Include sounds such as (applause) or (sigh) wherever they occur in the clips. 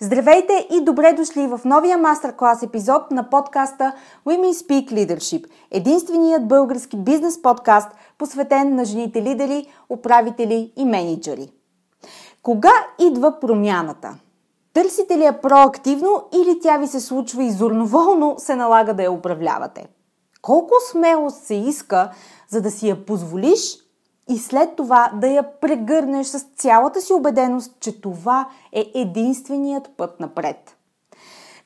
Здравейте и добре дошли в новия мастер-клас епизод на подкаста Women Speak Leadership, единственият български бизнес подкаст, посветен на жените лидери, управители и менеджери. Кога идва промяната? Търсите ли я проактивно или тя ви се случва и зурноволно се налага да я управлявате? Колко смелост се иска, за да си я позволиш и след това да я прегърнеш с цялата си убеденост, че това е единственият път напред.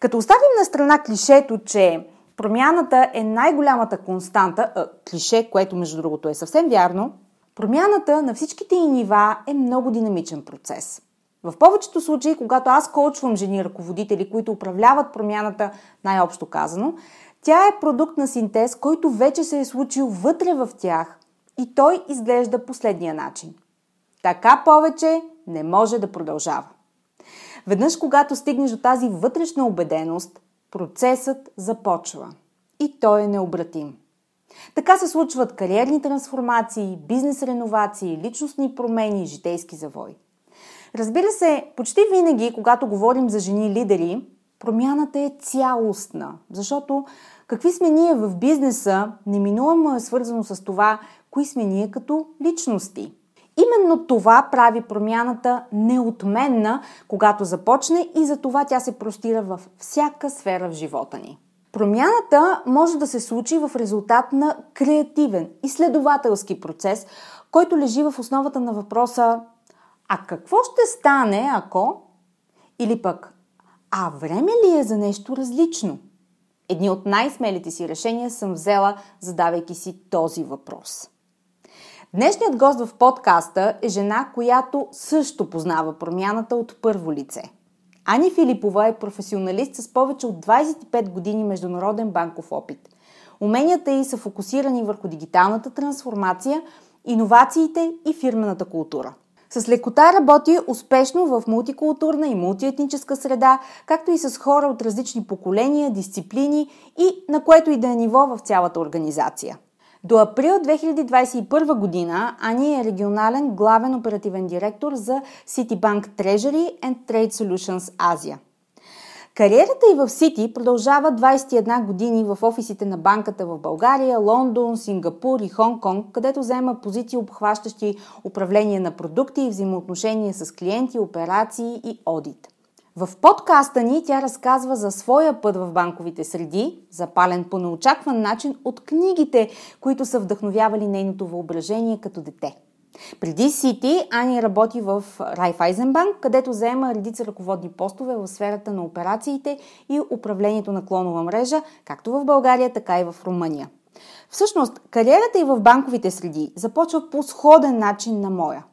Като оставим на страна клишето, че промяната е най-голямата константа, а, клише, което между другото е съвсем вярно, промяната на всичките и нива е много динамичен процес. В повечето случаи, когато аз коучвам жени ръководители, които управляват промяната, най-общо казано, тя е продукт на синтез, който вече се е случил вътре в тях и той изглежда последния начин. Така повече не може да продължава. Веднъж, когато стигнеш до тази вътрешна убеденост, процесът започва. И той е необратим. Така се случват кариерни трансформации, бизнес реновации, личностни промени житейски завой. Разбира се, почти винаги, когато говорим за жени лидери, промяната е цялостна, защото какви сме ние в бизнеса, неминуемо е свързано с това, кои сме ние като личности. Именно това прави промяната неотменна, когато започне и за това тя се простира във всяка сфера в живота ни. Промяната може да се случи в резултат на креативен, изследователски процес, който лежи в основата на въпроса А какво ще стане, ако? Или пък А време ли е за нещо различно? Едни от най-смелите си решения съм взела, задавайки си този въпрос. Днешният гост в подкаста е жена, която също познава промяната от първо лице. Ани Филипова е професионалист с повече от 25 години международен банков опит. Уменията й са фокусирани върху дигиталната трансформация, иновациите и фирмената култура. С лекота работи успешно в мултикултурна и мултиетническа среда, както и с хора от различни поколения, дисциплини и на което и да е ниво в цялата организация. До април 2021 година Ани е регионален главен оперативен директор за Citibank Treasury and Trade Solutions Азия. Кариерата и в Сити продължава 21 години в офисите на банката в България, Лондон, Сингапур и Хонг-Конг, където заема позиции обхващащи управление на продукти и взаимоотношения с клиенти, операции и одит. В подкаста ни тя разказва за своя път в банковите среди, запален по неочакван начин от книгите, които са вдъхновявали нейното въображение като дете. Преди Сити Ани работи в Райфайзенбанк, където заема редица ръководни постове в сферата на операциите и управлението на клонова мрежа, както в България, така и в Румъния. Всъщност, кариерата и в банковите среди започва по сходен начин на моя.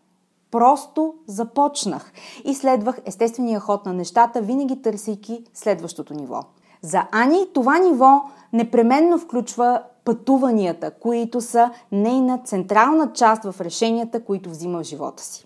Просто започнах и следвах естествения ход на нещата, винаги търсейки следващото ниво. За Ани това ниво непременно включва пътуванията, които са нейна централна част в решенията, които взима в живота си.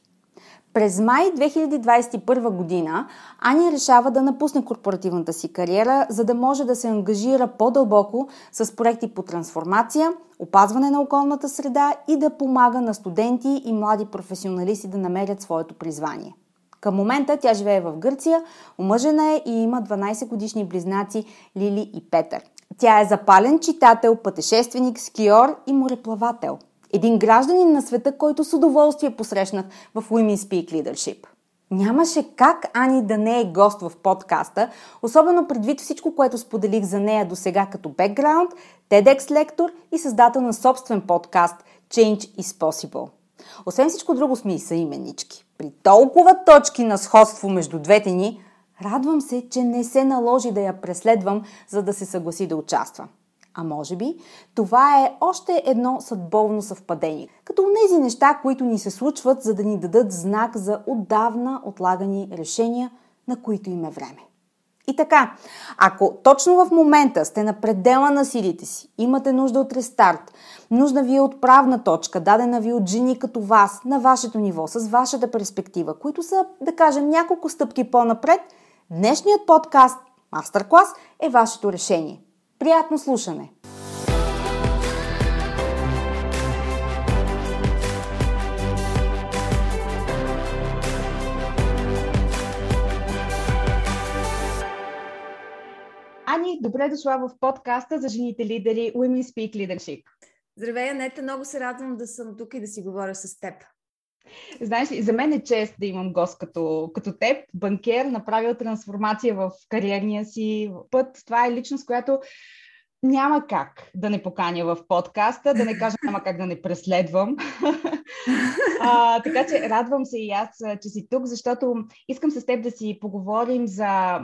През май 2021 година Ани решава да напусне корпоративната си кариера, за да може да се ангажира по-дълбоко с проекти по трансформация, опазване на околната среда и да помага на студенти и млади професионалисти да намерят своето призвание. Към момента тя живее в Гърция, омъжена е и има 12 годишни близнаци Лили и Петър. Тя е запален читател, пътешественик, скиор и мореплавател. Един гражданин на света, който с удоволствие посрещнах в Women Speak Leadership. Нямаше как Ани да не е гост в подкаста, особено предвид всичко, което споделих за нея до сега като бекграунд, TEDx лектор и създател на собствен подкаст Change is Possible. Освен всичко друго сме и съименички. При толкова точки на сходство между двете ни, радвам се, че не се наложи да я преследвам, за да се съгласи да участва. А може би това е още едно съдбовно съвпадение. Като тези неща, които ни се случват, за да ни дадат знак за отдавна отлагани решения, на които им е време. И така, ако точно в момента сте на предела на силите си, имате нужда от рестарт, нужда ви е отправна точка, дадена ви от жени като вас, на вашето ниво, с вашата перспектива, които са, да кажем, няколко стъпки по-напред, днешният подкаст, мастер-клас, е вашето решение. Приятно слушане! Ани, добре дошла в подкаста за жените лидери Women Speak Leadership. Здравей, Анета, много се радвам да съм тук и да си говоря с теб. Знаеш ли, за мен е чест да имам гост като, като теб, банкер, направил трансформация в кариерния си път. Това е личност, която няма как да не поканя в подкаста, да не кажа няма как да не преследвам. (laughs) а, така че радвам се и аз, че си тук, защото искам с теб да си поговорим за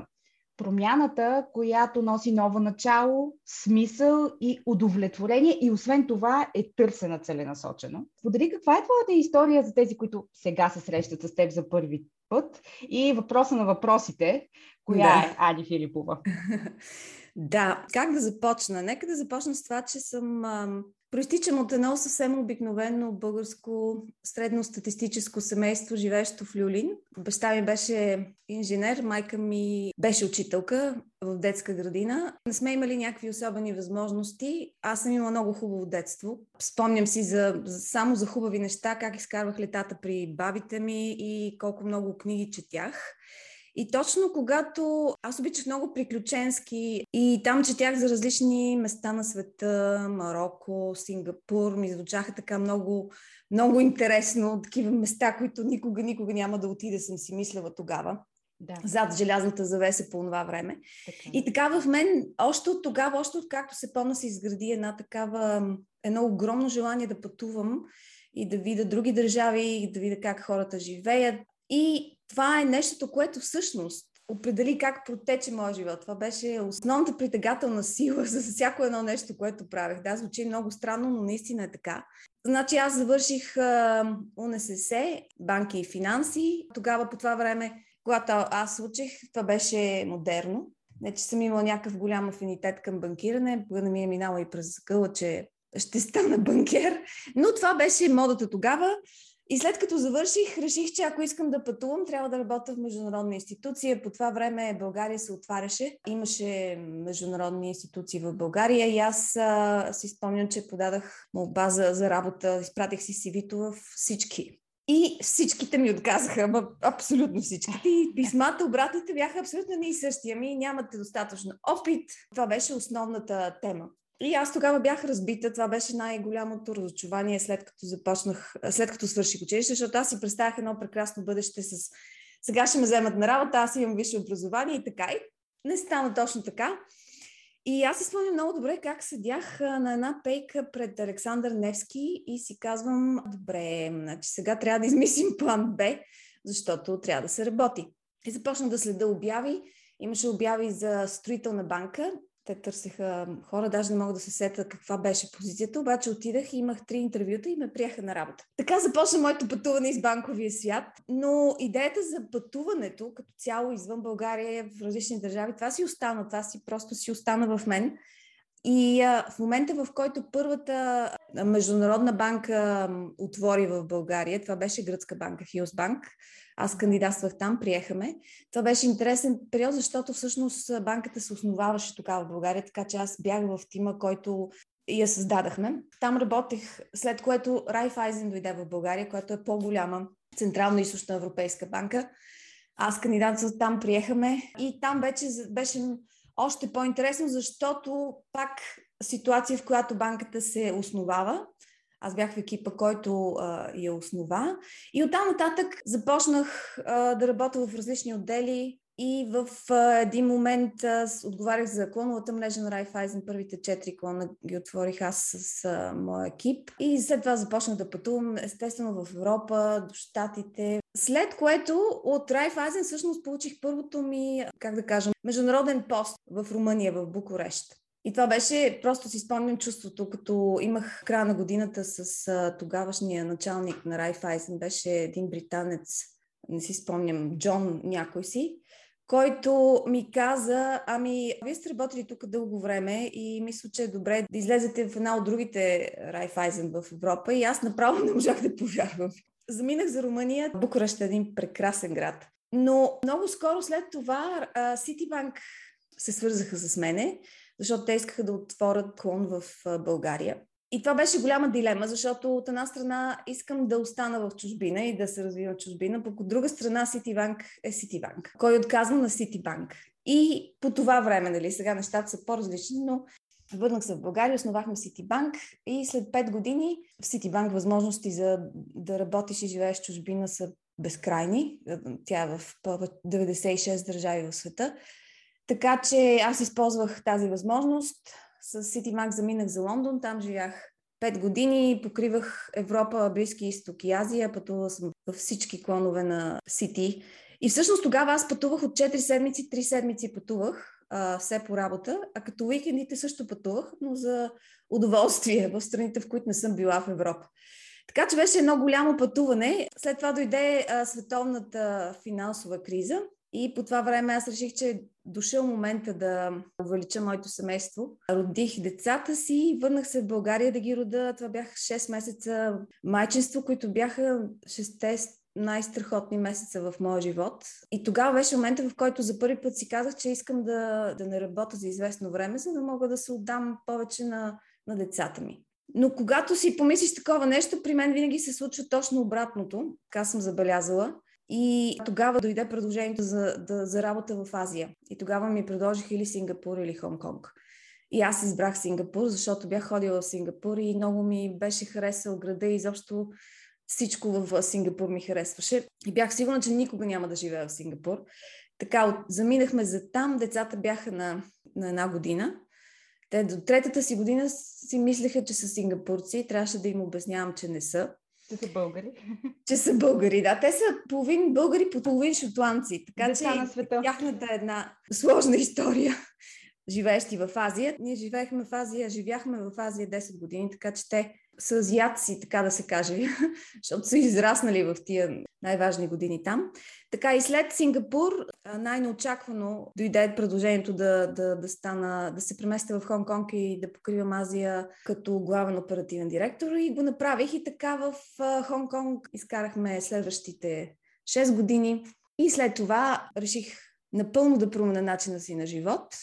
промяната, която носи ново начало, смисъл и удовлетворение и освен това е търсена целенасочено. Подели каква е твоята история за тези, които сега се срещат с теб за първи път и въпроса на въпросите, коя да. е Ани Филипова? (laughs) Да, как да започна? Нека да започна с това, че съм Проистичам от едно съвсем обикновено българско средностатистическо семейство, живеещо в Люлин. Баща ми беше инженер, майка ми беше учителка в детска градина. Не сме имали някакви особени възможности. Аз съм имала много хубаво детство. Спомням си за, само за хубави неща, как изкарвах летата при бабите ми и колко много книги четях. И точно когато аз обичах много приключенски и там четях за различни места на света, Марокко, Сингапур, ми звучаха така много, много интересно, такива места, които никога, никога няма да отида, съм си мислила тогава. Да. Зад желязната завеса по това време. Така. И така в мен, още от тогава, още от както се помня, се изгради една такава, едно огромно желание да пътувам и да видя други държави, да видя как хората живеят. И това е нещото, което всъщност определи как протече моя живот. Това беше основната притегателна сила за всяко едно нещо, което правех. Да, звучи много странно, но наистина е така. Значи аз завърших а, УНСС, банки и финанси. Тогава по това време, когато аз учих, това беше модерно. Не, че съм имала някакъв голям афинитет към банкиране, не ми е минала и през къла, че ще стана банкер. Но това беше модата тогава. И след като завърших, реших, че ако искам да пътувам, трябва да работя в международна институция. По това време България се отваряше. Имаше международни институции в България и аз а, си спомням, че подадах молба за, за работа. Изпратих си CV-то в всички. И всичките ми отказаха, абсолютно всичките. И писмата, обратните бяха абсолютно не и същи. Ами нямате достатъчно опит. Това беше основната тема. И аз тогава бях разбита. Това беше най-голямото разочарование след като започнах, след като свърших училище, защото аз си представях едно прекрасно бъдеще с сега ще ме вземат на работа, аз имам висше образование и така. И не стана точно така. И аз си спомням много добре как седях на една пейка пред Александър Невски и си казвам, добре, значи сега трябва да измислим план Б, защото трябва да се работи. И започна да следа обяви. Имаше обяви за строителна банка те търсеха хора, даже не мога да се сета каква беше позицията, обаче отидах и имах три интервюта и ме приеха на работа. Така започна моето пътуване из банковия свят, но идеята за пътуването като цяло извън България в различни държави, това си остана, това си просто си остана в мен. И а, в момента, в който първата международна банка отвори в България, това беше гръцка банка, Хилс Банк, аз кандидатствах там, приехаме. Това беше интересен период, защото всъщност банката се основаваше тогава в България, така че аз бях в тима, който я създадахме. Там работех, след което Райфайзен дойде в България, която е по-голяма Централно-Източна Европейска банка. аз кандидатствах там, приехаме и там вече беше още по-интересно, защото пак ситуация, в която банката се основава. Аз бях в екипа, който а, я основа. И оттам нататък започнах а, да работя в различни отдели. И в а, един момент а, отговарях за клоновата мрежа на Райфайзен. Първите четири клона ги отворих аз с а, моя екип. И след това започнах да пътувам, естествено, в Европа, до Штатите. След което от Райфайзен всъщност получих първото ми, как да кажа, международен пост в Румъния, в Букурещ. И това беше, просто си спомням чувството, като имах края на годината с а, тогавашния началник на Райфайзен, беше един британец, не си спомням, Джон някой си, който ми каза, ами, вие сте работили тук дълго време и мисля, че е добре да излезете в една от другите Райфайзен в Европа и аз направо (laughs) не можах да повярвам. Заминах за Румъния. Букурещ е един прекрасен град. Но много скоро след това Ситибанк се свързаха с мене защото те искаха да отворят клон в България. И това беше голяма дилема, защото от една страна искам да остана в чужбина и да се развивам в чужбина, пък от друга страна Ситибанк е Ситибанк. Кой отказва на Ситибанк? И по това време, нали, сега нещата са по-различни, но Върнах се в България, основахме Ситибанк и след 5 години в Ситибанк възможности за да работиш и живееш в чужбина са безкрайни. Тя е в 96 държави в света. Така че аз използвах тази възможност. С City заминах за Лондон, там живях 5 години, покривах Европа, Близки изток и Азия, пътувала съм във всички клонове на City. И всъщност тогава аз пътувах от 4 седмици, 3 седмици пътувах, а, все по работа, а като уикендите също пътувах, но за удоволствие в страните, в които не съм била в Европа. Така че беше едно голямо пътуване. След това дойде а, световната финансова криза и по това време аз реших, че е дошъл момента да увелича моето семейство. Родих децата си, върнах се в България да ги рода. Това бяха 6 месеца майчинство, които бяха 6 най-страхотни месеца в моя живот. И тогава беше момента, в който за първи път си казах, че искам да, да не работя за известно време, за да мога да се отдам повече на, на децата ми. Но когато си помислиш такова нещо, при мен винаги се случва точно обратното. Така съм забелязала. И тогава дойде предложението за, да, за работа в Азия. И тогава ми предложиха или Сингапур, или Хонг-Конг. И аз избрах Сингапур, защото бях ходила в Сингапур и много ми беше харесал града и изобщо всичко в Сингапур ми харесваше. И бях сигурна, че никога няма да живея в Сингапур. Така, заминахме за там, децата бяха на, на една година. Те до третата си година си мислеха, че са сингапурци. Трябваше да им обяснявам, че не са. Че са българи. Че са българи, да. Те са половин българи, по половин шотландци. Така Деца че на света. тяхната е една сложна история, живеещи в Азия. Ние живеехме в Азия, живяхме в Азия 10 години, така че те са азиатци, така да се каже, (laughs) защото са израснали в тия най-важни години там. Така и след Сингапур най-неочаквано дойде предложението да, да, да, стана, да се преместя в Хонг-Конг и да покривам Азия като главен оперативен директор и го направих и така в Хонг-Конг изкарахме следващите 6 години и след това реших напълно да променя начина си на живот,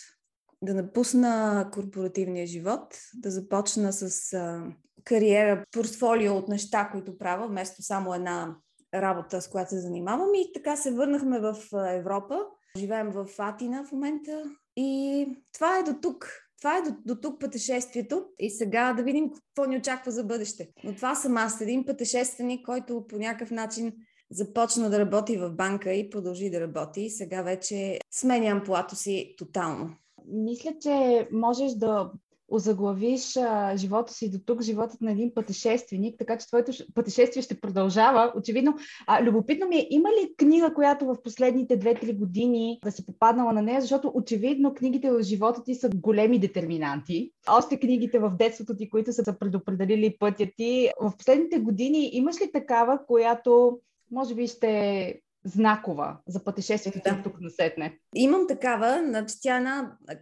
да напусна корпоративния живот, да започна с а, кариера, портфолио от неща, които правя, вместо само една работа, с която се занимавам. И така се върнахме в Европа. Живеем в Атина в момента. И това е до тук. Това е до, до тук пътешествието. И сега да видим какво ни очаква за бъдеще. Но това съм аз, един пътешественик, който по някакъв начин започна да работи в банка и продължи да работи. Сега вече сменям плато си тотално. Мисля, че можеш да озаглавиш а, живота си до тук, животът на един пътешественик, така че твоето пътешествие ще продължава. Очевидно, а, любопитно ми е, има ли книга, която в последните 2-3 години да си попаднала на нея, защото очевидно книгите в живота ти са големи детерминанти. Още книгите в детството ти, които са предопределили пътя ти. В последните години имаш ли такава, която може би ще знакова за пътешествието да. тук насетне. Имам такава, на,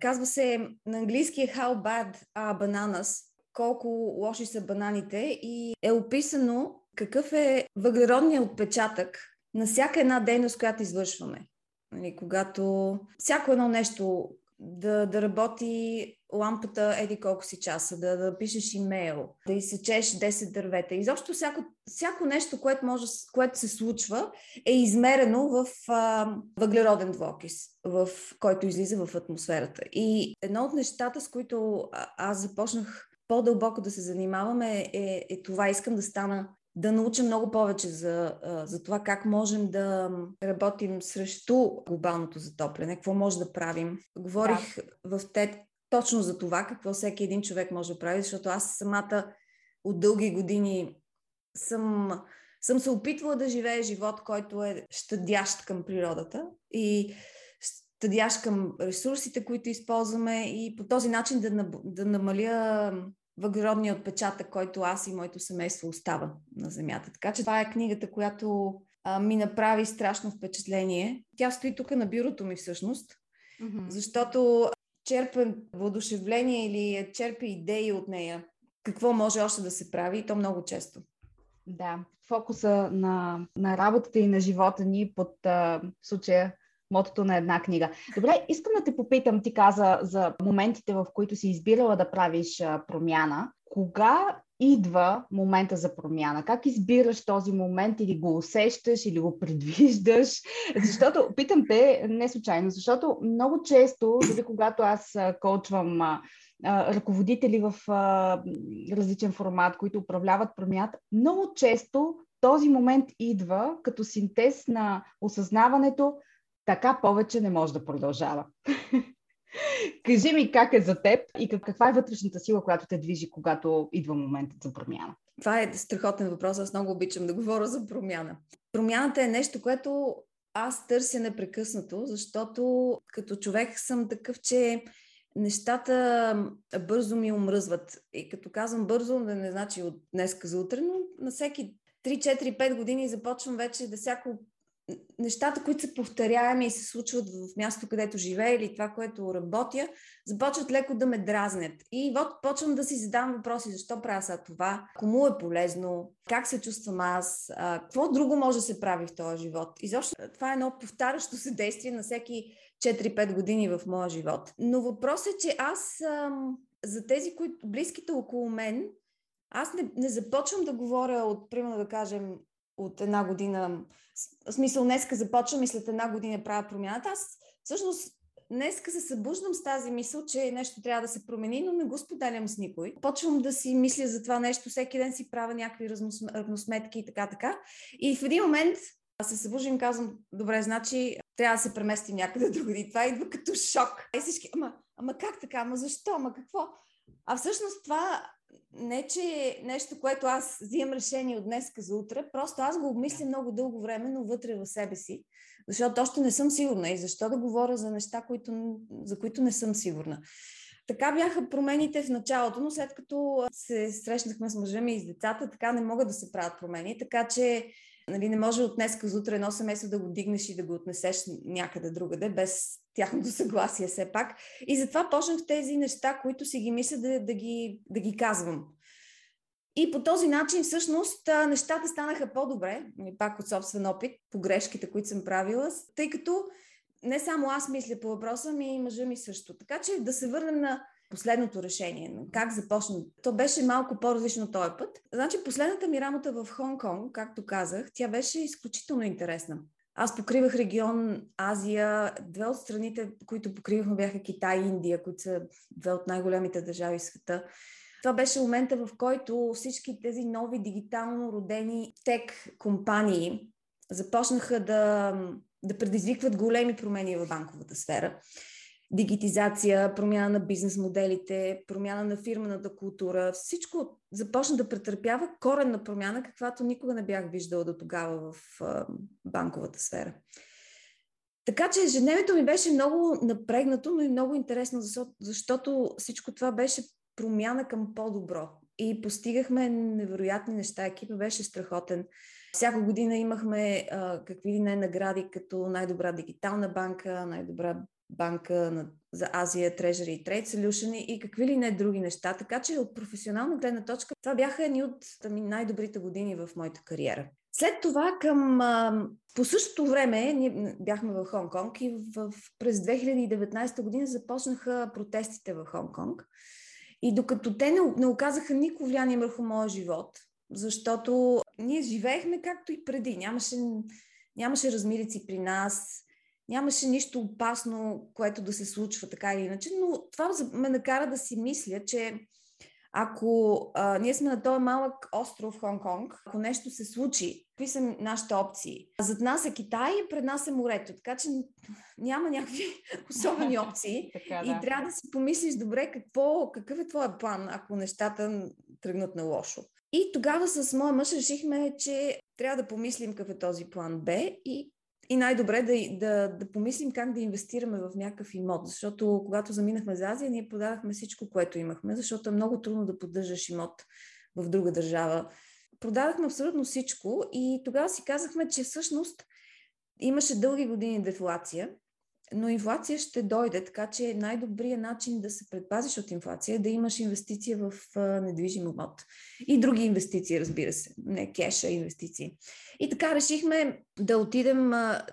казва се на английски How bad are bananas, колко лоши са бананите и е описано какъв е въглеродният отпечатък на всяка една дейност, която извършваме. Нали, когато всяко едно нещо да, да работи лампата еди колко си часа, да, да пишеш имейл, да изсечеш 10 дървета. Изобщо всяко, всяко нещо, което, може, което се случва, е измерено в а, въглероден двокис, в който излиза в атмосферата. И едно от нещата, с които аз започнах по-дълбоко да се занимаваме е, е това. Искам да стана да науча много повече за, за това как можем да работим срещу глобалното затопляне, какво може да правим. Говорих да. в ТЕД точно за това, какво всеки един човек може да прави, защото аз самата от дълги години съм, съм се опитвала да живея живот, който е щадящ към природата и щадящ към ресурсите, които използваме и по този начин да, да намаля въглеродния отпечатък, който аз и моето семейство остава на Земята. Така че това е книгата, която а, ми направи страшно впечатление. Тя стои тук на бюрото ми всъщност, mm-hmm. защото черпя въодушевление или черпя идеи от нея. Какво може още да се прави и то много често. Да, фокуса на, на работата и на живота ни под а, в случая мотото на една книга. Добре, искам да те попитам, ти каза за моментите, в които си избирала да правиш промяна. Кога идва момента за промяна? Как избираш този момент или го усещаш, или го предвиждаш? (laughs) Защото, питам те не случайно, защото много често, дори когато аз коучвам ръководители в различен формат, които управляват промяната, много често този момент идва като синтез на осъзнаването, така повече не може да продължава. (laughs) Кажи ми как е за теб и каква е вътрешната сила, която те движи, когато идва моментът за промяна. Това е страхотен въпрос. Аз много обичам да говоря за промяна. Промяната е нещо, което аз търся непрекъснато, защото като човек съм такъв, че нещата бързо ми омръзват. И като казвам бързо, да не значи от днес за утре, но на всеки 3-4-5 години започвам вече да всяко нещата, които са повторяеми и се случват в място, където живея или това, което работя, започват леко да ме дразнят. И вот почвам да си задам въпроси, защо правя сега това, кому е полезно, как се чувствам аз, а, какво друго може да се прави в този живот. И защо това е едно повтарящо се действие на всеки 4-5 години в моя живот. Но въпросът е, че аз ам, за тези, които близките около мен, аз не, не започвам да говоря от, примерно да кажем, от една година, в смисъл днеска започвам и след една година правя промяната. Аз всъщност днеска се събуждам с тази мисъл, че нещо трябва да се промени, но не го споделям с никой. Почвам да си мисля за това нещо, всеки ден си правя някакви равносметки и така, така. И в един момент аз се събуждам и казвам, добре, значи трябва да се преместим някъде другаде. това идва като шок. И всички, ама, ама как така, ама защо, ама какво? А всъщност това не, че е нещо, което аз взимам решение от днес за утре, просто аз го обмисля много дълго време, но вътре в себе си, защото още не съм сигурна и защо да говоря за неща, които, за които не съм сигурна. Така бяха промените в началото, но след като се срещнахме с мъжа ми и с децата, така не могат да се правят промени, така че нали, не може от днес за утре едно семейство да го дигнеш и да го отнесеш някъде другаде, без тяхното съгласие все пак. И затова почнах тези неща, които си ги мисля да, да, ги, да ги казвам. И по този начин всъщност нещата станаха по-добре, нали, пак от собствен опит, по грешките, които съм правила, тъй като не само аз мисля по въпроса, ми и мъжа ми също. Така че да се върнем на последното решение, как започна. То беше малко по-различно този път. Значи последната ми работа в Хонг-Конг, както казах, тя беше изключително интересна. Аз покривах регион Азия. Две от страните, които покривахме, бяха Китай и Индия, които са две от най-големите държави в света. Това беше момента, в който всички тези нови дигитално родени тек компании започнаха да, да предизвикват големи промени в банковата сфера дигитизация, промяна на бизнес моделите, промяна на фирмената култура. Всичко започна да претърпява коренна промяна, каквато никога не бях виждала до тогава в банковата сфера. Така че ежедневието ми беше много напрегнато, но и много интересно, защото всичко това беше промяна към по-добро. И постигахме невероятни неща. Екипа беше страхотен. Всяка година имахме а, какви ли не награди, като най-добра дигитална банка, най-добра банка на, за Азия, Treasury и Trade Solution и какви ли не други неща. Така че от професионална гледна точка това бяха едни от ами, най-добрите години в моята кариера. След това към... По същото време ние бяхме в Хонг-Конг и в, през 2019 година започнаха протестите в Хонг-Конг. И докато те не, не оказаха никакво влияние върху моя живот, защото ние живеехме както и преди. Нямаше, нямаше размирици при нас, нямаше нищо опасно, което да се случва така или иначе, но това ме накара да си мисля, че ако а, ние сме на този малък остров Хонг-Конг, ако нещо се случи, какви са нашите опции? Зад нас е Китай, пред нас е морето, така че няма някакви (laughs) особени опции. (laughs) така, да. И трябва да си помислиш добре какво, какъв е твоя план, ако нещата тръгнат на лошо. И тогава с моя мъж решихме, че трябва да помислим какъв е този план Б и и най-добре да, да, да помислим как да инвестираме в някакъв имот, защото когато заминахме за Азия, ние продадахме всичко, което имахме, защото е много трудно да поддържаш имот в друга държава. Продадахме абсолютно всичко и тогава си казахме, че всъщност имаше дълги години дефлация но инфлация ще дойде, така че най-добрият начин да се предпазиш от инфлация е да имаш инвестиция в недвижим имот. И други инвестиции, разбира се. Не кеша, инвестиции. И така решихме да отидем,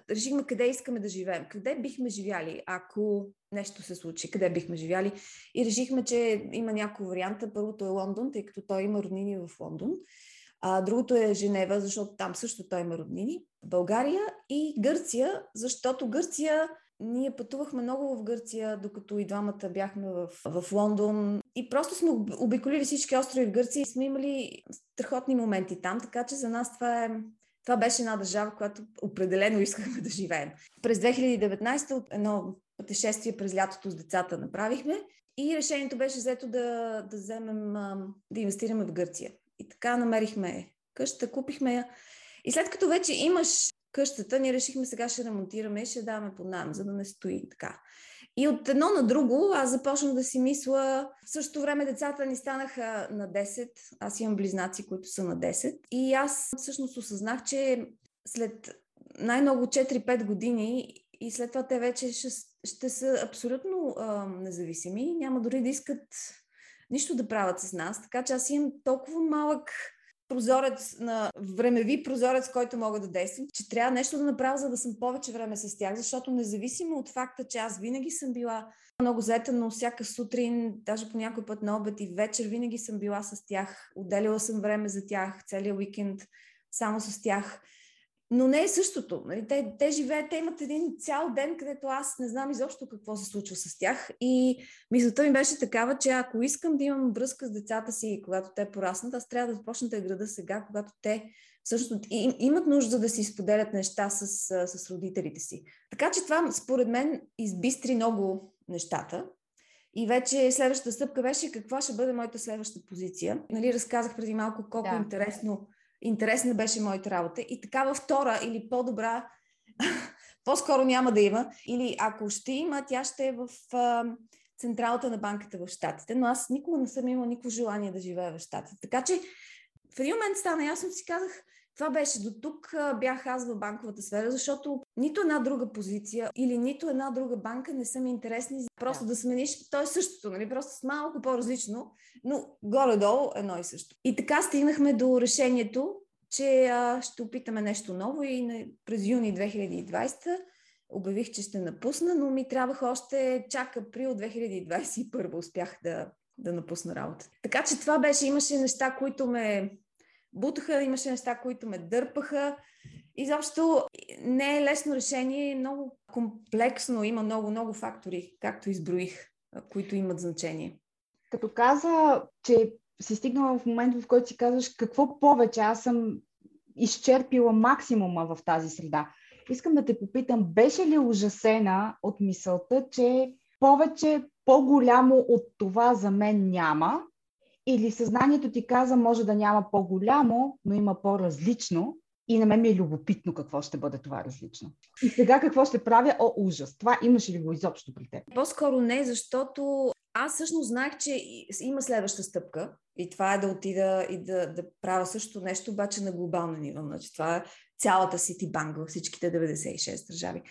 решихме къде искаме да живеем. Къде бихме живяли, ако нещо се случи, къде бихме живяли. И решихме, че има няколко варианта. Първото е Лондон, тъй като той има роднини в Лондон. А, другото е Женева, защото там също той има роднини. България и Гърция, защото Гърция ние пътувахме много в Гърция, докато и двамата бяхме в, в Лондон. И просто сме обиколили всички острови в Гърция и сме имали страхотни моменти там, така че за нас това е това беше една държава, която определено искахме да живеем. През 2019 едно пътешествие през лятото с децата направихме и решението беше взето да, да вземем, да инвестираме в Гърция. И така намерихме къща, купихме я. И след като вече имаш къщата, ние решихме сега ще ремонтираме и ще даваме под найем, за да не стои така. И от едно на друго аз започнах да си мисля, в същото време децата ни станаха на 10, аз имам близнаци, които са на 10 и аз всъщност осъзнах, че след най-много 4-5 години и след това те вече ще, ще са абсолютно а, независими, няма дори да искат нищо да правят с нас, така че аз имам толкова малък прозорец, на времеви прозорец, който мога да действам, че трябва нещо да направя, за да съм повече време с тях, защото независимо от факта, че аз винаги съм била много заета, но всяка сутрин, даже по някой път на обед и вечер, винаги съм била с тях, отделила съм време за тях, целият уикенд само с тях но не е същото. Нали? Те, те живеят, те имат един цял ден, където аз не знам изобщо какво се случва с тях. И мисълта ми беше такава, че ако искам да имам връзка с децата си, когато те пораснат, аз трябва да започна да града сега, когато те всъщност имат нужда да си споделят неща с, с родителите си. Така че това, според мен, избистри много нещата. И вече следващата стъпка беше каква ще бъде моята следваща позиция. Нали, разказах преди малко колко да. интересно интересна беше моята работа. И такава втора или по-добра, (laughs) по-скоро няма да има. Или ако ще има, тя ще е в а, централата на банката в Штатите. Но аз никога не съм имала никакво желание да живея в Штатите. Така че в един момент стана ясно, си казах, това беше до тук, бях аз в банковата сфера, защото нито една друга позиция или нито една друга банка не са ми интересни. Просто да, да смениш, то е същото, нали? просто с малко по-различно, но горе-долу едно и също. И така стигнахме до решението, че а, ще опитаме нещо ново и на, през юни 2020 обявих, че ще напусна, но ми трябваха още чак април 2021 успях да, да напусна работа. Така че това беше, имаше неща, които ме бутаха, имаше неща, които ме дърпаха. Изобщо не е лесно решение, много комплексно, има много, много фактори, както изброих, които имат значение. Като каза, че си стигнала в момента, в който си казваш какво повече, аз съм изчерпила максимума в тази среда. Искам да те попитам, беше ли ужасена от мисълта, че повече, по-голямо от това за мен няма или съзнанието ти каза, може да няма по-голямо, но има по-различно и на мен ми е любопитно какво ще бъде това различно. И сега какво ще правя? О, ужас! Това имаше ли го изобщо при теб? По-скоро не, защото аз всъщност знаех, че има следваща стъпка и това е да отида и да, да правя също нещо, обаче на глобално ниво. Значи, това е цялата Банк във всичките 96 държави.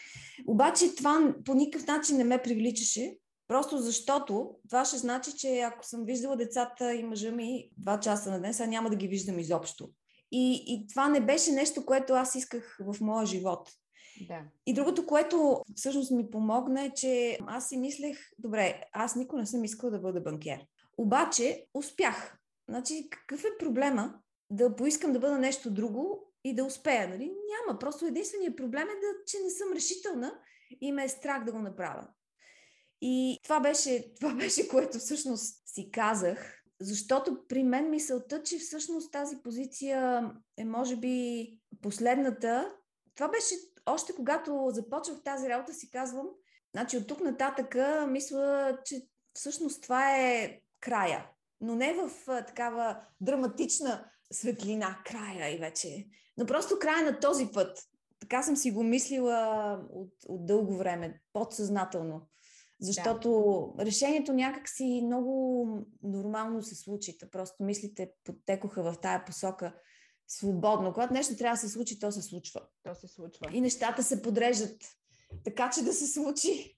Обаче това по никакъв начин не ме привличаше, Просто защото това ще значи, че ако съм виждала децата и мъжа ми два часа на ден, сега няма да ги виждам изобщо. И, и това не беше нещо, което аз исках в моя живот. Да. И другото, което всъщност ми помогна е, че аз си мислех, добре, аз никога не съм искала да бъда банкер. Обаче успях. Значи, какъв е проблема да поискам да бъда нещо друго и да успея? Нали? Няма. Просто единственият проблем е, да, че не съм решителна и ме е страх да го направя. И това беше, (laughs) това беше което всъщност си казах, защото при мен мисълта, че всъщност тази позиция е може би последната, това беше още когато започвах тази работа, си казвам, значи от тук нататъка мисля, че всъщност това е края. Но не в такава драматична светлина, края и вече. Но просто края на този път. Така съм си го мислила от, от дълго време, подсъзнателно. Защото да. решението някакси много нормално се случи. Просто мислите подтекоха в тая посока свободно. Когато нещо трябва да се случи, то се случва. То се случва. И нещата се подреждат така, че да се случи.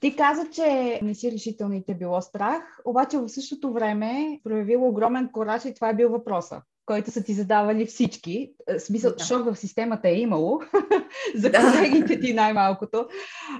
Ти каза, че не си решително и те било страх, обаче в същото време проявил огромен кораж и това е бил въпроса, който са ти задавали всички. Е, смисъл, да. шок в системата е имало, (laughs) за колегите ти най-малкото.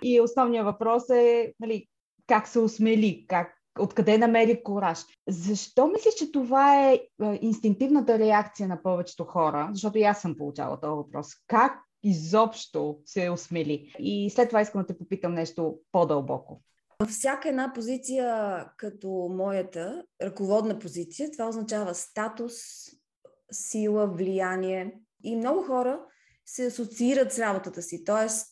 И основният въпрос е нали, как се усмели, как Откъде намери кораж? Защо мислиш, че това е, е инстинктивната реакция на повечето хора? Защото и аз съм получала този въпрос. Как изобщо се осмели? И след това искам да те попитам нещо по-дълбоко. Всяка една позиция, като моята, ръководна позиция, това означава статус, сила, влияние. И много хора се асоциират с работата си. Тоест,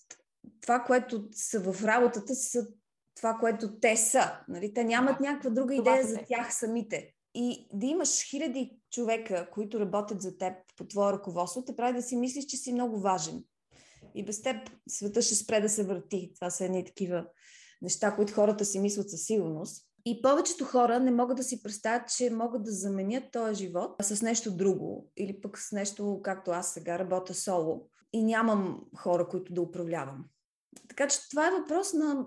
това, което са в работата са това, което те са. Нали? Те нямат някаква друга идея за тях самите. И да имаш хиляди човека, които работят за теб по твое ръководство, те прави да си мислиш, че си много важен. И без теб света ще спре да се върти. Това са едни такива неща, които хората си мислят със сигурност. И повечето хора не могат да си представят, че могат да заменят този живот с нещо друго или пък с нещо, както аз сега работя соло и нямам хора, които да управлявам. Така че това е въпрос на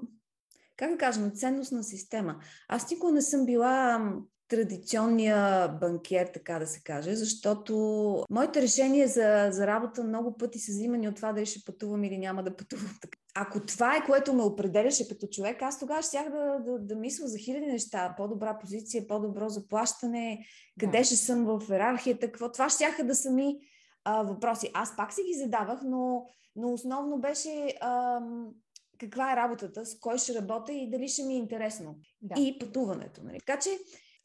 как да кажем, ценностна система. Аз никога не съм била традиционния банкер, така да се каже, защото моите решения за, за работа много пъти са взимани от това дали ще пътувам или няма да пътувам. (laughs) Ако това е което ме определяше като човек, аз тогава щях да, да, да мисля за хиляди неща. По-добра позиция, по-добро заплащане, къде да. ще съм в иерархията, какво. Това щяха да са ми а, въпроси. Аз пак си ги задавах, но, но основно беше ам, каква е работата, с кой ще работя и дали ще ми е интересно. Да. И пътуването. Нали? Така че,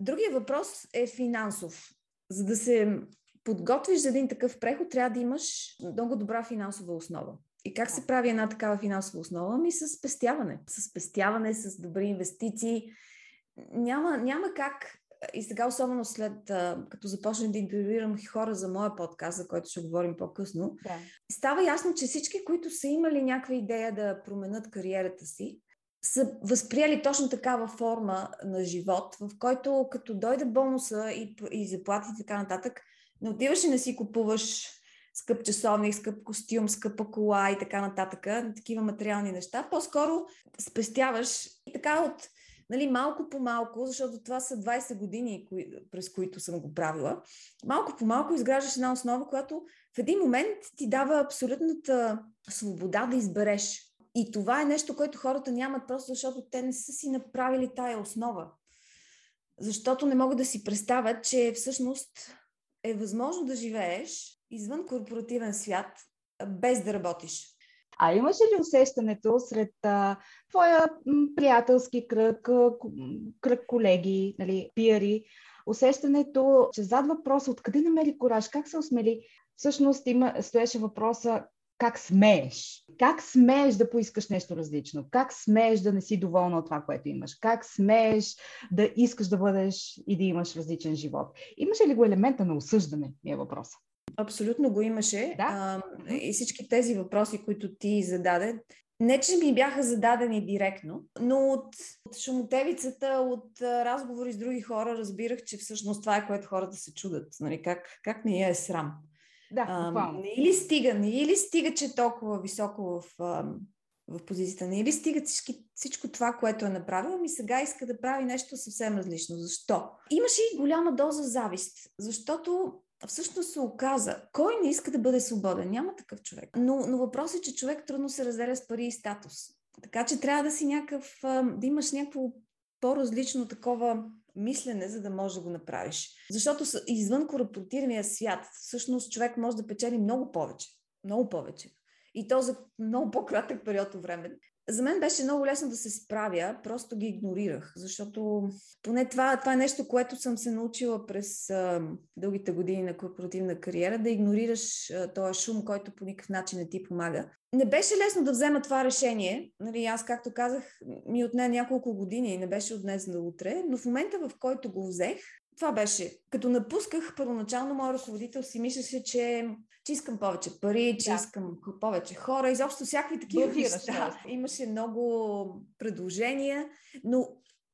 другия въпрос е финансов. За да се подготвиш за един такъв преход, трябва да имаш много добра финансова основа. И как се прави една такава финансова основа? Ми с спестяване. С спестяване, с добри инвестиции. Няма, няма как и сега, особено след като започнем да интервюирам хора за моя подкаст, за който ще говорим по-късно, да. става ясно, че всички, които са имали някаква идея да променят кариерата си, са възприели точно такава форма на живот, в който като дойде бонуса и, и заплати и така нататък, не отиваш и не си купуваш скъп часовник, скъп костюм, скъпа кола и така нататък, такива материални неща. По-скоро спестяваш и така от нали, малко по малко, защото това са 20 години, кои, през които съм го правила, малко по малко изграждаш една основа, която в един момент ти дава абсолютната свобода да избереш. И това е нещо, което хората нямат просто защото те не са си направили тая основа. Защото не могат да си представят, че всъщност е възможно да живееш извън корпоративен свят, без да работиш. А имаше ли усещането сред а, твоя приятелски кръг, кръг колеги, нали, пиари, усещането, че зад въпроса откъде намери кораж, как се осмели, всъщност има, стоеше въпроса как смееш? Как смееш да поискаш нещо различно? Как смееш да не си доволна от това, което имаш? Как смееш да искаш да бъдеш и да имаш различен живот? Имаше ли го елемента на осъждане, ми е въпроса? Абсолютно го имаше. Да? А, и всички тези въпроси, които ти зададе, не, че ми бяха зададени директно, но от, от шумотевицата, от а, разговори с други хора, разбирах, че всъщност това е което хората се чудат. Нали? Как, как не я е срам? Да, а, или стига, не или стига, че е толкова високо в, в позицията, не или стига всички, всичко това, което е направил, ми сега иска да прави нещо съвсем различно. Защо? Имаше и голяма доза завист, защото всъщност се оказа, кой не иска да бъде свободен? Няма такъв човек. Но, но въпросът е, че човек трудно се разделя с пари и статус. Така че трябва да си някакъв, да имаш някакво по-различно такова мислене, за да можеш да го направиш. Защото извън корпоративния свят, всъщност човек може да печели много повече. Много повече. И то за много по-кратък период от време. За мен беше много лесно да се справя, просто ги игнорирах, защото поне това, това е нещо, което съм се научила през а, дългите години на корпоративна кариера, да игнорираш а, този шум, който по никакъв начин не ти помага. Не беше лесно да взема това решение. Нали, аз, както казах, ми отне няколко години и не беше от днес на утре, но в момента, в който го взех, това беше. Като напусках, първоначално моят ръководител си мислеше, че, че искам повече пари, че да. искам повече хора, изобщо всякакви такива неща. Имаше много предложения, но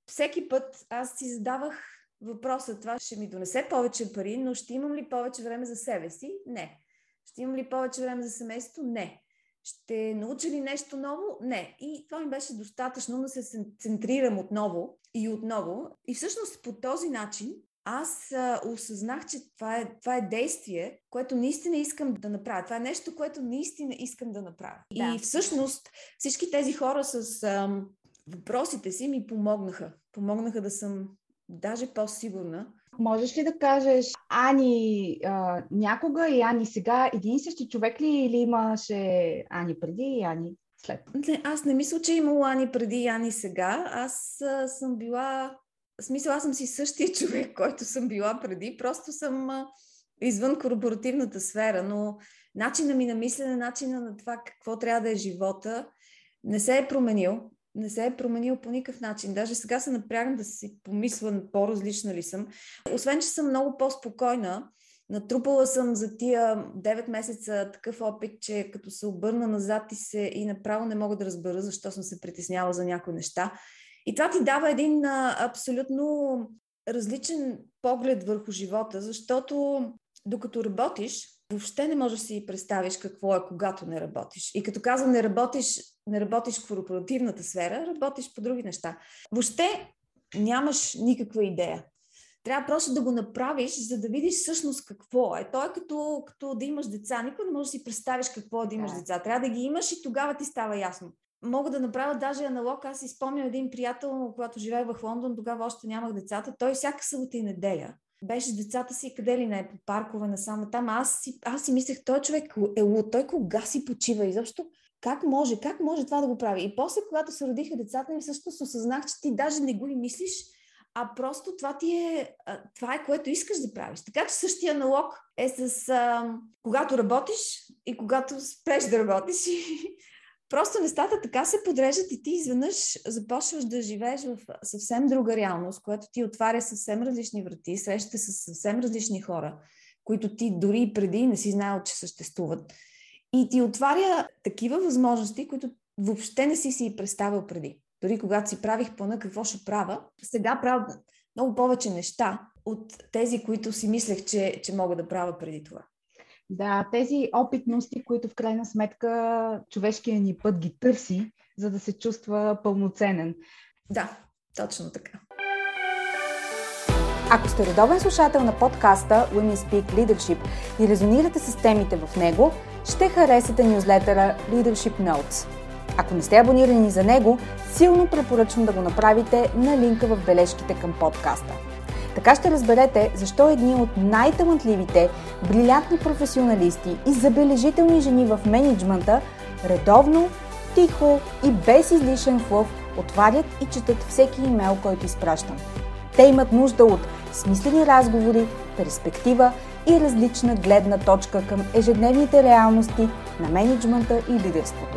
всеки път аз си задавах въпроса, това ще ми донесе повече пари, но ще имам ли повече време за себе си? Не. Ще имам ли повече време за семейство? Не. Ще науча ли нещо ново? Не. И това ми беше достатъчно да се центрирам отново и отново. И всъщност по този начин аз а, осъзнах, че това е, това е действие, което наистина искам да направя. Това е нещо, което наистина искам да направя. Да. И всъщност всички тези хора с а, въпросите си ми помогнаха. Помогнаха да съм даже по-сигурна. Можеш ли да кажеш Ани а, някога и Ани сега един и същи човек ли или имаше Ани преди и Ани след? Не, аз не мисля, че е имало Ани преди и Ани сега. Аз а, съм била в смисъл, аз съм си същия човек, (laughs) който съм била преди, просто съм извън корпоративната сфера, но начина ми на мислене, начина на това какво трябва да е живота, не се е променил. Не се е променил по никакъв начин. Даже сега се напрягам да си помисля по-различна ли съм. Освен, че съм много по-спокойна, натрупала съм за тия 9 месеца такъв опит, че като се обърна назад и, се, и направо не мога да разбера защо съм се притесняла за някои неща. И това ти дава един а, абсолютно различен поглед върху живота, защото докато работиш, въобще не можеш да си представиш какво е, когато не работиш. И като казвам не работиш, не работиш в корпоративната сфера, работиш по други неща. Въобще нямаш никаква идея. Трябва просто да го направиш, за да видиш всъщност какво е. То е като, като да имаш деца. Никой не може да си представиш какво е да имаш деца. Трябва да ги имаш и тогава ти става ясно мога да направя даже аналог. Аз си спомням един приятел, когато живеех в Лондон, тогава още нямах децата. Той всяка събота и неделя беше с децата си къде ли не, по паркове, насам там. Аз си, аз си мислех, той човек е луд, той кога си почива изобщо? Как може, как може това да го прави? И после, когато се родиха децата ми, също осъзнах, че ти даже не го и мислиш, а просто това ти е, това е което искаш да правиш. Така че същия налог е с а, когато работиш и когато спреш да работиш (laughs) Просто нещата така се подреждат и ти изведнъж започваш да живееш в съвсем друга реалност, която ти отваря съвсем различни врати, срещате с съвсем различни хора, които ти дори и преди не си знаел, че съществуват. И ти отваря такива възможности, които въобще не си си представил преди. Дори когато си правих плана какво ще правя, сега правя много повече неща от тези, които си мислех, че, че мога да правя преди това. Да, тези опитности, които в крайна сметка човешкия ни път ги търси, за да се чувства пълноценен. Да, точно така. Ако сте редовен слушател на подкаста Women Speak Leadership и резонирате с темите в него, ще харесате нюзлетъра Leadership Notes. Ако не сте абонирани за него, силно препоръчвам да го направите на линка в бележките към подкаста. Така ще разберете защо едни от най-талантливите, брилянтни професионалисти и забележителни жени в менеджмента редовно, тихо и без излишен флъв отварят и четат всеки имейл, който изпращам. Те имат нужда от смислени разговори, перспектива и различна гледна точка към ежедневните реалности на менеджмента и лидерството.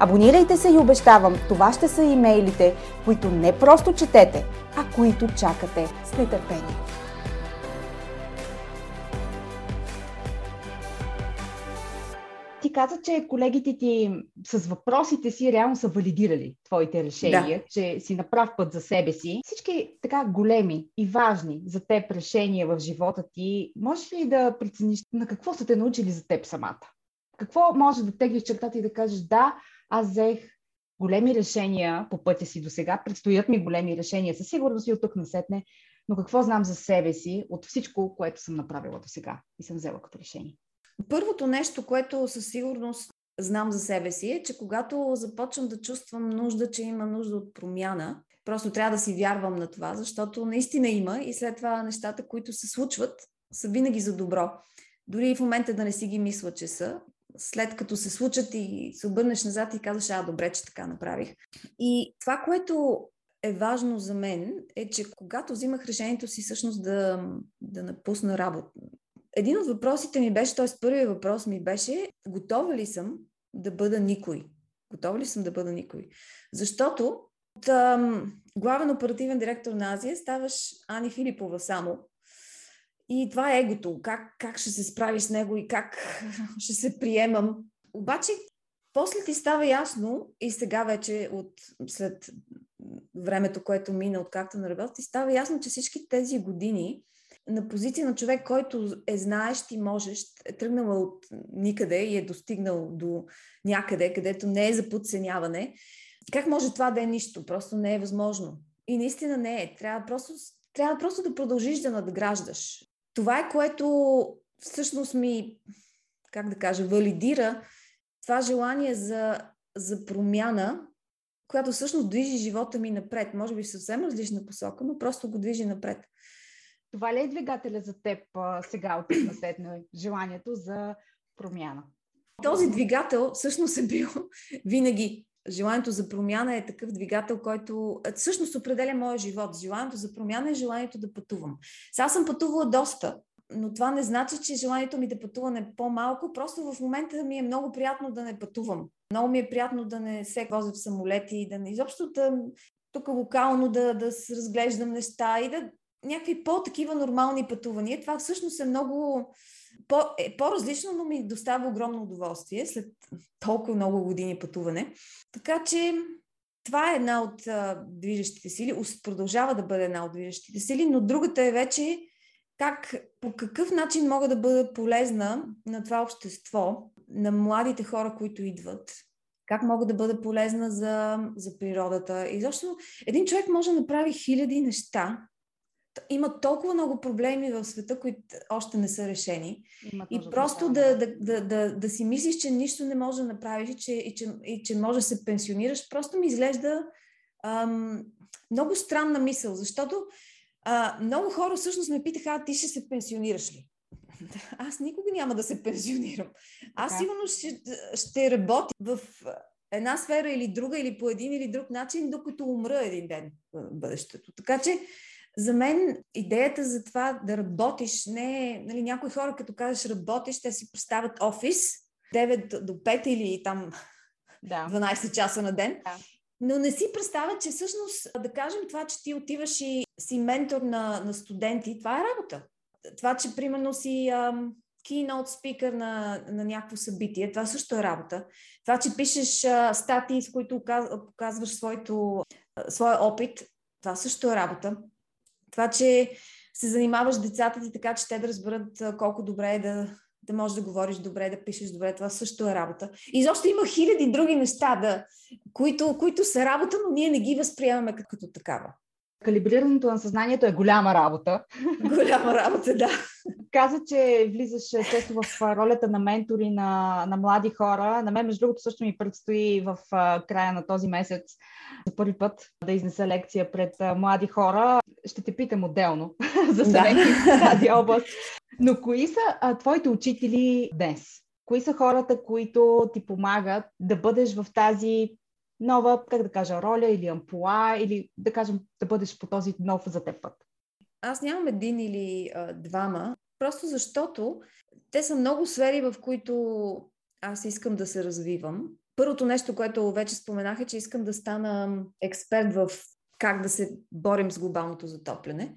Абонирайте се и обещавам, това ще са имейлите, които не просто четете, а които чакате с нетърпение. ти каза, че колегите ти с въпросите си реално са валидирали твоите решения, да. че си на прав път за себе си. Всички така големи и важни за теб решения в живота ти, можеш ли да прецениш на какво са те научили за теб самата? Какво може да теглиш чертата и да кажеш, да, аз взех големи решения по пътя си до сега, предстоят ми големи решения, със сигурност и от тук насетне, но какво знам за себе си от всичко, което съм направила до сега и съм взела като решение? Първото нещо, което със сигурност знам за себе си е, че когато започвам да чувствам нужда, че има нужда от промяна, просто трябва да си вярвам на това, защото наистина има и след това нещата, които се случват, са винаги за добро. Дори и в момента да не си ги мисля, че са, след като се случат и се обърнеш назад и казваш, а, добре, че така направих. И това, което е важно за мен, е, че когато взимах решението си всъщност да, да напусна работа, един от въпросите ми беше, т.е. първият въпрос ми беше, готова ли съм да бъда никой? Готова ли съм да бъда никой? Защото от главен оперативен директор на Азия ставаш Ани Филипова само. И това е егото. Как, как ще се справиш с него и как (laughs) ще се приемам. Обаче, после ти става ясно и сега вече от след времето, което мина, откакто на работа, ти става ясно, че всички тези години на позиция на човек, който е знаещ и можеш, е тръгнал от никъде и е достигнал до някъде, където не е за подценяване, как може това да е нищо? Просто не е възможно. И наистина не е. Трябва просто, трябва просто да продължиш да надграждаш. Това е което всъщност ми, как да кажа, валидира това желание за, за промяна, която всъщност движи живота ми напред. Може би в съвсем различна посока, но просто го движи напред. Това ли е двигателя за теб а, сега от на седно желанието за промяна? Този двигател всъщност е бил винаги. Желанието за промяна е такъв двигател, който всъщност определя моя живот. Желанието за промяна е желанието да пътувам. Сега съм пътувала доста, но това не значи, че желанието ми да пътувам е по-малко. Просто в момента ми е много приятно да не пътувам. Много ми е приятно да не се возя в самолети, да не изобщо да тук локално да, да разглеждам неща и да някакви по-такива нормални пътувания. Това всъщност е много по, е по-различно, но ми доставя огромно удоволствие след толкова много години пътуване. Така че това е една от а, движещите сили, продължава да бъде една от движещите сили, но другата е вече как, по какъв начин мога да бъда полезна на това общество, на младите хора, които идват, как мога да бъда полезна за, за природата. И защо един човек може да направи хиляди неща, има толкова много проблеми в света, които още не са решени. и просто да, да, да, да, да си мислиш, че нищо не може да направиш и че, и че, и че може да се пенсионираш, просто ми изглежда ам, много странна мисъл, защото а, много хора всъщност ме питаха, а ти ще се пенсионираш ли? (laughs) Аз никога няма да се пенсионирам. Аз да. сигурно ще, ще работя в една сфера или друга, или по един или друг начин, докато умра един ден в бъдещето. Така че за мен идеята за това да работиш не е, нали, някои хора като кажеш работиш, те си представят офис 9 до 5 или там да. 12 часа на ден. Да. Но не си представят, че всъщност, да кажем това, че ти отиваш и си ментор на, на студенти, това е работа. Това, че примерно си ам, keynote speaker на, на някакво събитие, това също е работа. Това, че пишеш а, статии, с които показваш своето, а, своя опит, това също е работа. Това, че се занимаваш децата ти така, че те да разберат колко добре е да, да можеш да говориш добре, да пишеш добре, това също е работа. И защо има хиляди други неща, да, които, които са работа, но ние не ги възприемаме като такава. Калибрирането на съзнанието е голяма работа. Голяма работа, да. Каза, че влизаш често в ролята на ментори на, на млади хора. На мен, между другото, също ми предстои в края на този месец за първи път да изнеса лекция пред млади хора. Ще те питам отделно (laughs) за съвети да. в тази област. Но кои са а, твоите учители днес? Кои са хората, които ти помагат да бъдеш в тази нова, как да кажа, роля или ампула, или да кажем да бъдеш по този нов за теб път? Аз нямам един или а, двама, просто защото те са много сфери, в които аз искам да се развивам. Първото нещо, което вече споменах е, че искам да стана експерт в как да се борим с глобалното затопляне.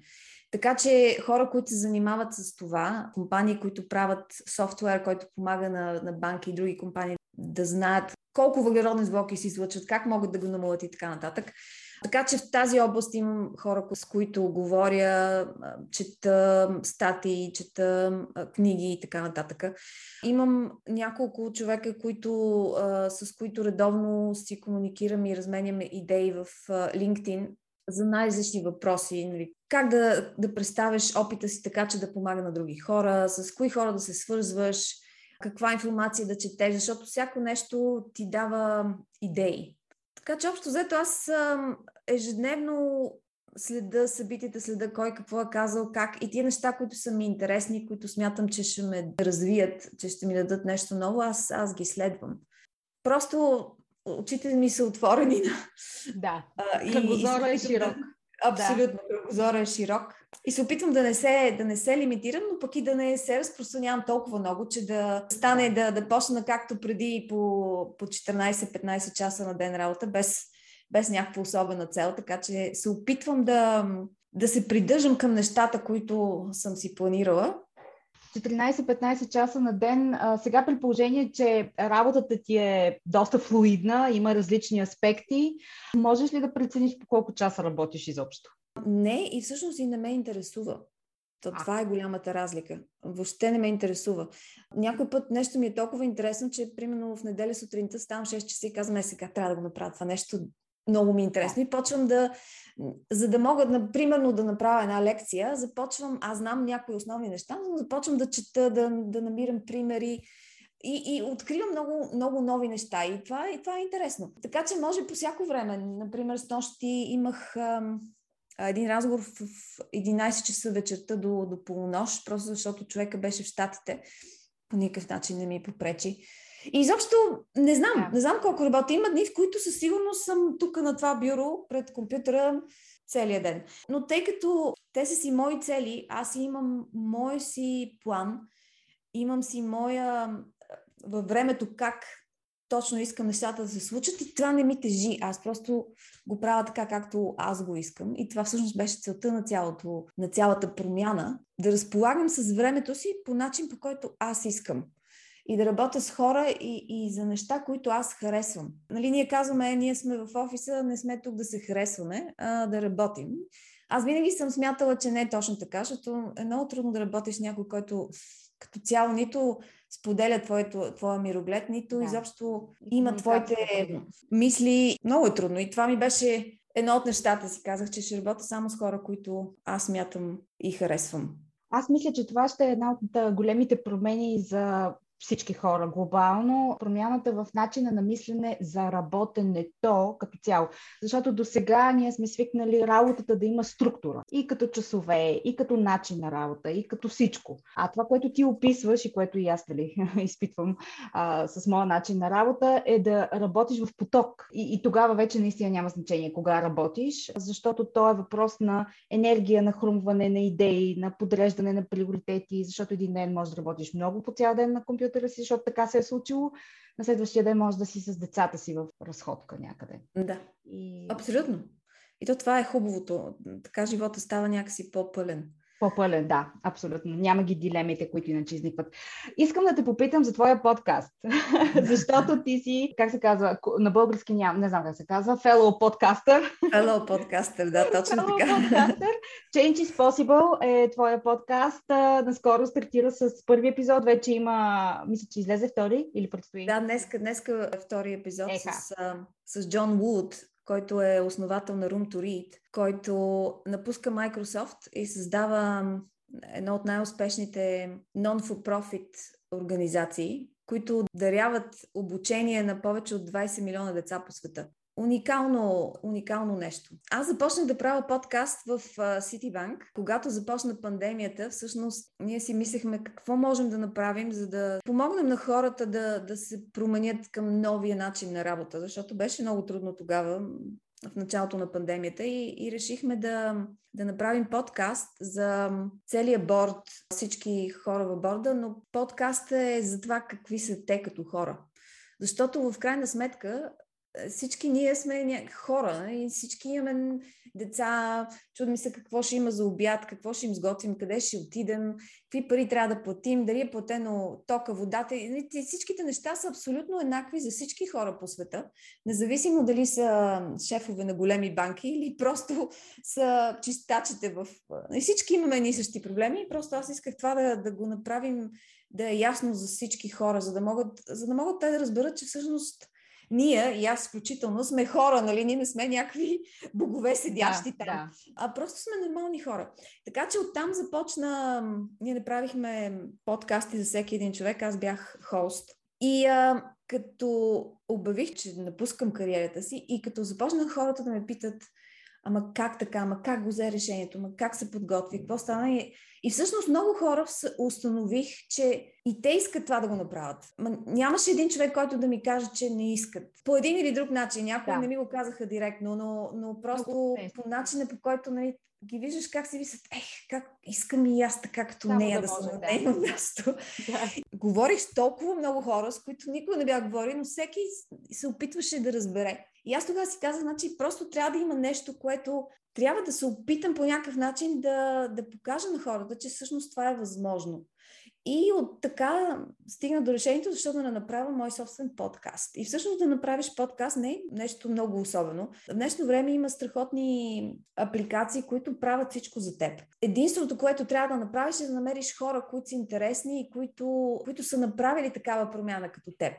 Така че хора, които се занимават с това, компании, които правят софтуер, който помага на, на банки и други компании да знаят колко въглеродни звуки се излъчват, как могат да го намалят и така нататък. Така че в тази област имам хора, с които говоря, чета статии, чета книги и така нататък. Имам няколко човека, които, с които редовно си комуникирам и разменяме идеи в LinkedIn за най-различни въпроси. Нали, как да, да представиш опита си така, че да помага на други хора, с кои хора да се свързваш, каква информация да четеш, защото всяко нещо ти дава идеи. Така че общо взето аз ежедневно следа събитията, следа кой какво е казал, как и тия неща, които са ми интересни, които смятам, че ще ме развият, че ще ми дадат нещо ново, аз, аз ги следвам. Просто очите ми са отворени. (laughs) Да, кръгозора е широк. Абсолютно, да. кръгозора е широк. И се опитвам да не се, да не се лимитирам, но пък и да не се разпространявам толкова много, че да стане да, да почна както преди по, по 14-15 часа на ден работа, без, без някаква особена цел. Така че се опитвам да, да се придържам към нещата, които съм си планирала 14-15 часа на ден. А, сега при положение, че работата ти е доста флуидна, има различни аспекти, можеш ли да прецениш по колко часа работиш изобщо? Не, и всъщност и не ме интересува. То, това е голямата разлика. Въобще не ме интересува. Някой път нещо ми е толкова интересно, че примерно в неделя сутринта ставам 6 часа и казвам, е, сега трябва да го направя това нещо. Много ми е интересно. И почвам да, за да мога, например, да направя една лекция, започвам, аз знам някои основни неща, но започвам да чета, да, да намирам примери и, и откривам много, много нови неща. И това, и това е интересно. Така че може по всяко време. Например, с нощи имах ам, един разговор в 11 часа вечерта до, до полунощ, просто защото човека беше в Штатите. По никакъв начин не ми попречи. И изобщо не знам, yeah. не знам колко работя. Има дни, в които със сигурност съм тук на това бюро пред компютъра целият ден. Но тъй като те са си мои цели, аз имам мой си план, имам си моя във времето как точно искам нещата да се случат и това не ми тежи. Аз просто го правя така, както аз го искам. И това всъщност беше целта на, цялото, на цялата промяна. Да разполагам с времето си по начин, по който аз искам и да работя с хора и, и за неща, които аз харесвам. Нали, ние казваме, е, ние сме в офиса, не сме тук да се харесваме, а да работим. Аз винаги съм смятала, че не е точно така, защото е много трудно да работиш с някой, който като цяло нито споделя твоето, твоя мироглед, нито да. изобщо има твоите мисли. Много е трудно. И това ми беше едно от нещата си. Казах, че ще работя само с хора, които аз мятам и харесвам. Аз мисля, че това ще е една от големите промени за всички хора глобално, промяната в начина на мислене за работенето като цяло. Защото до сега ние сме свикнали работата да има структура. И като часове, и като начин на работа, и като всичко. А това, което ти описваш и което и аз нали, (laughs) изпитвам а, с моя начин на работа, е да работиш в поток. И, и тогава вече наистина няма значение кога работиш, защото то е въпрос на енергия, на хрумване на идеи, на подреждане на приоритети, защото един ден можеш да работиш много по цял ден на компютър, компютъра си, защото така се е случило. На следващия ден може да си с децата си в разходка някъде. Да, и... абсолютно. И то това е хубавото. Така живота става някакси по-пълен. По-пълен, да, абсолютно. Няма ги дилемите, които иначе изникват. Искам да те попитам за твоя подкаст, (laughs) защото ти си, как се казва, на български нямам, не знам как се казва, fellow подкастър. Fellow подкастър, да, (laughs) точно fellow така. Podcaster. Change is Possible е твоя подкаст. Наскоро стартира с първи епизод, вече има, мисля, че излезе втори или предстои? Да, днеска, днеска е втори епизод Еха. с, с Джон Вуд, който е основател на Room to Read, който напуска Microsoft и създава едно от най-успешните non-for-profit организации, които даряват обучение на повече от 20 милиона деца по света уникално, уникално нещо. Аз започнах да правя подкаст в Citibank. Когато започна пандемията, всъщност ние си мислехме какво можем да направим, за да помогнем на хората да, да се променят към новия начин на работа, защото беше много трудно тогава в началото на пандемията и, и решихме да, да направим подкаст за целия борд, всички хора в борда, но подкастът е за това какви са те като хора. Защото в крайна сметка всички ние сме ня... хора и всички имаме деца, чудим се какво ще има за обяд, какво ще им сготвим, къде ще отидем, какви пари трябва да платим, дали е платено тока, водата. Всичките неща са абсолютно еднакви за всички хора по света, независимо дали са шефове на големи банки или (laughs) просто са чистачите в... И всички имаме едни същи проблеми, просто аз исках това да, да го направим да е ясно за всички хора, за да могат, за да могат те да разберат, че всъщност ние, и аз включително, сме хора, нали? Ние не сме някакви (laughs) богове седящи да, там, да. а просто сме нормални хора. Така че оттам започна, ние направихме подкасти за всеки един човек, аз бях хост. И а, като обявих, че напускам кариерата си и като започнах хората да ме питат, ама как така, ама как го взе решението, ама как се подготви, какво стана. И, и всъщност много хора установих, че и те искат това да го направят. Ма нямаше един човек, който да ми каже, че не искат. По един или друг начин. Някои да. не ми го казаха директно, но, но просто много по начина, по който нали, ги виждаш как си мислят, ех, как искам и аз така като Само нея да, да съм на нейно място. (laughs) Да. Говорих с толкова много хора, с които никога не бях говорил, но всеки се опитваше да разбере. И аз тогава си казах, значи просто трябва да има нещо, което трябва да се опитам по някакъв начин да, да покажа на хората, че всъщност това е възможно. И от така стигна до решението, защото да направя мой собствен подкаст. И всъщност да направиш подкаст не е нещо много особено. В днешно време има страхотни апликации, които правят всичко за теб. Единственото, което трябва да направиш е да намериш хора, които са интересни и които, които са направили такава промяна като теб.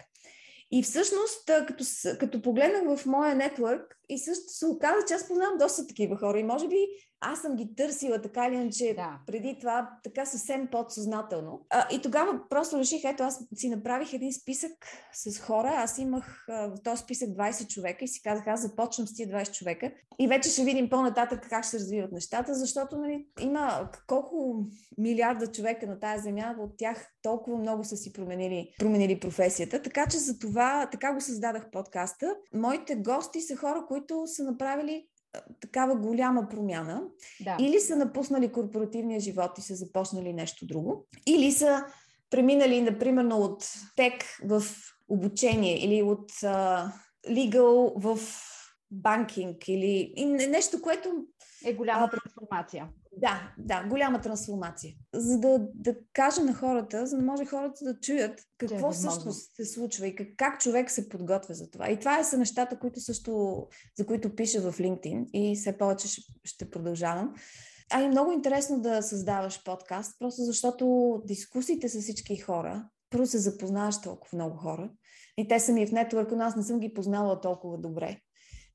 И всъщност, като, като погледнах в моя нетворк, и също се оказа, че аз познавам доста такива хора. И може би аз съм ги търсила така или иначе да. преди това, така съвсем подсъзнателно. А, и тогава просто реших, ето аз си направих един списък с хора. Аз имах в този списък 20 човека и си казах, аз започвам с тия 20 човека. И вече ще видим по-нататък как ще се развиват нещата, защото нали, има колко милиарда човека на тази земя, от тях толкова много са си променили, променили професията. Така че за това, така го създадах подкаста. Моите гости са хора, които са направили такава голяма промяна. Да. Или са напуснали корпоративния живот и са започнали нещо друго, или са преминали, например, от тек в обучение, или от uh, legal в банкинг, или и нещо, което... Е голяма трансформация. Да, да, голяма трансформация. За да, да кажа на хората, за да може хората да чуят какво е всъщност се случва и как, как човек се подготвя за това. И това са нещата, които също, за които пиша в LinkedIn и все повече ще, ще продължавам. А е много интересно да създаваш подкаст, просто защото дискусиите с всички хора, първо се запознаваш толкова много хора и те са ми в нетворка, но аз не съм ги познала толкова добре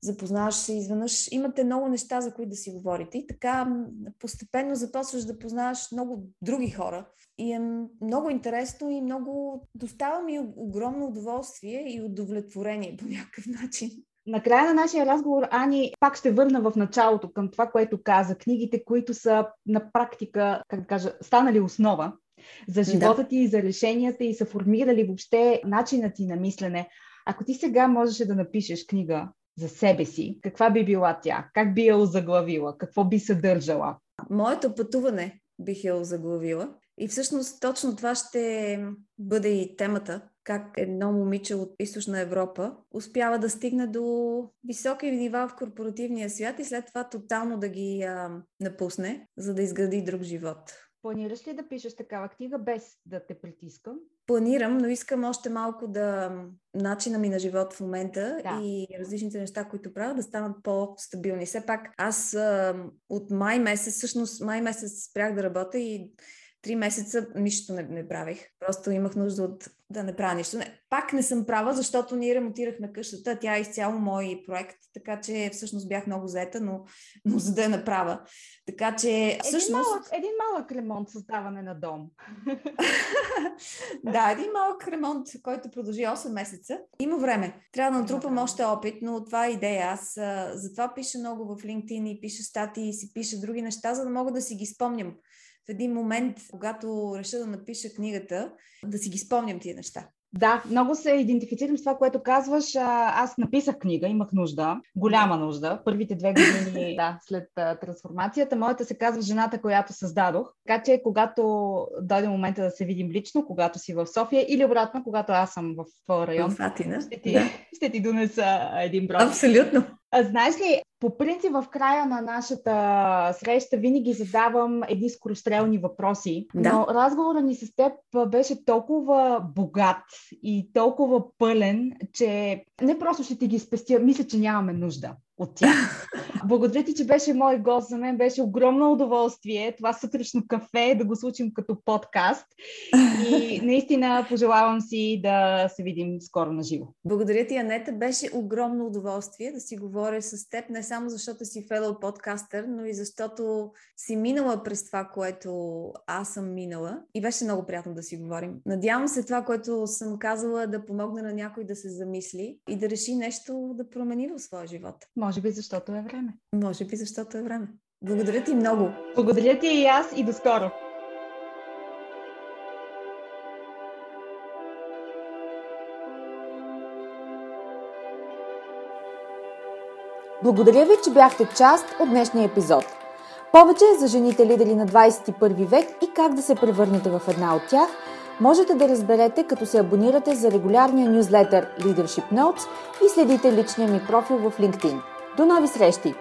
запознаваш се изведнъж. Имате много неща, за които да си говорите. И така постепенно започваш да познаваш много други хора. И е много интересно и много... Достава ми огромно удоволствие и удовлетворение по някакъв начин. Накрая на нашия разговор, Ани, пак ще върна в началото към това, което каза. Книгите, които са на практика, как да кажа, станали основа за живота да. ти и за решенията и са формирали въобще начинът ти на мислене. Ако ти сега можеше да напишеш книга за себе си, каква би била тя? Как би я озаглавила? Какво би съдържала? Моето пътуване бих я озаглавила. И всъщност точно това ще бъде и темата. Как едно момиче от източна Европа успява да стигне до високи нива в корпоративния свят и след това тотално да ги а, напусне, за да изгради друг живот. Планираш ли да пишеш такава книга без да те притискам? Планирам, но искам още малко да начина ми на живот в момента да. и различните неща, които правя, да станат по-стабилни. Все пак аз а, от май месец, всъщност май месец спрях да работя и три месеца нищо не, не правих. Просто имах нужда от да не правя нищо. Не, пак не съм права, защото ние ремонтирахме къщата. Тя е изцяло мой проект, така че всъщност бях много заета, но, но за да я направя. Така че всъщност... Един малък, един малък ремонт, създаване на дом. (laughs) да, един малък ремонт, който продължи 8 месеца. Има време. Трябва да натрупам още опит, но това е идея. Аз а, затова пиша много в LinkedIn и пиша статии и си пиша други неща, за да мога да си ги спомням в един момент, когато реша да напиша книгата, да си ги спомням тия неща. Да, много се идентифицирам с това, което казваш. Аз написах книга, имах нужда, голяма нужда. Първите две години (laughs) да, след трансформацията. Моята се казва Жената, която създадох. Така че, когато дойде момента да се видим лично, когато си в София или обратно, когато аз съм в район, в Атина. Ще, ти, да. ще ти донеса един брой. Абсолютно. А, знаеш ли, по принцип в края на нашата среща винаги задавам едни скорострелни въпроси, да. но разговорът ни с теб беше толкова богат и толкова пълен, че не просто ще ти ги спестя, мисля, че нямаме нужда от тях. Благодаря ти, че беше мой гост. За мен беше огромно удоволствие това сутрешно кафе да го случим като подкаст. И наистина пожелавам си да се видим скоро на живо. Благодаря ти, Анета. Беше огромно удоволствие да си говоря с теб, не само защото си фелоу подкастър, но и защото си минала през това, което аз съм минала. И беше много приятно да си говорим. Надявам се това, което съм казала, да помогне на някой да се замисли и да реши нещо да промени в своя живот. Може би защото е време. Може би защото е време. Благодаря ти много. Благодаря ти и аз и до скоро. Благодаря ви, че бяхте част от днешния епизод. Повече за жените лидери на 21 век и как да се превърнете в една от тях, можете да разберете като се абонирате за регулярния нюзлетър Leadership Notes и следите личния ми профил в LinkedIn. До нови срещи!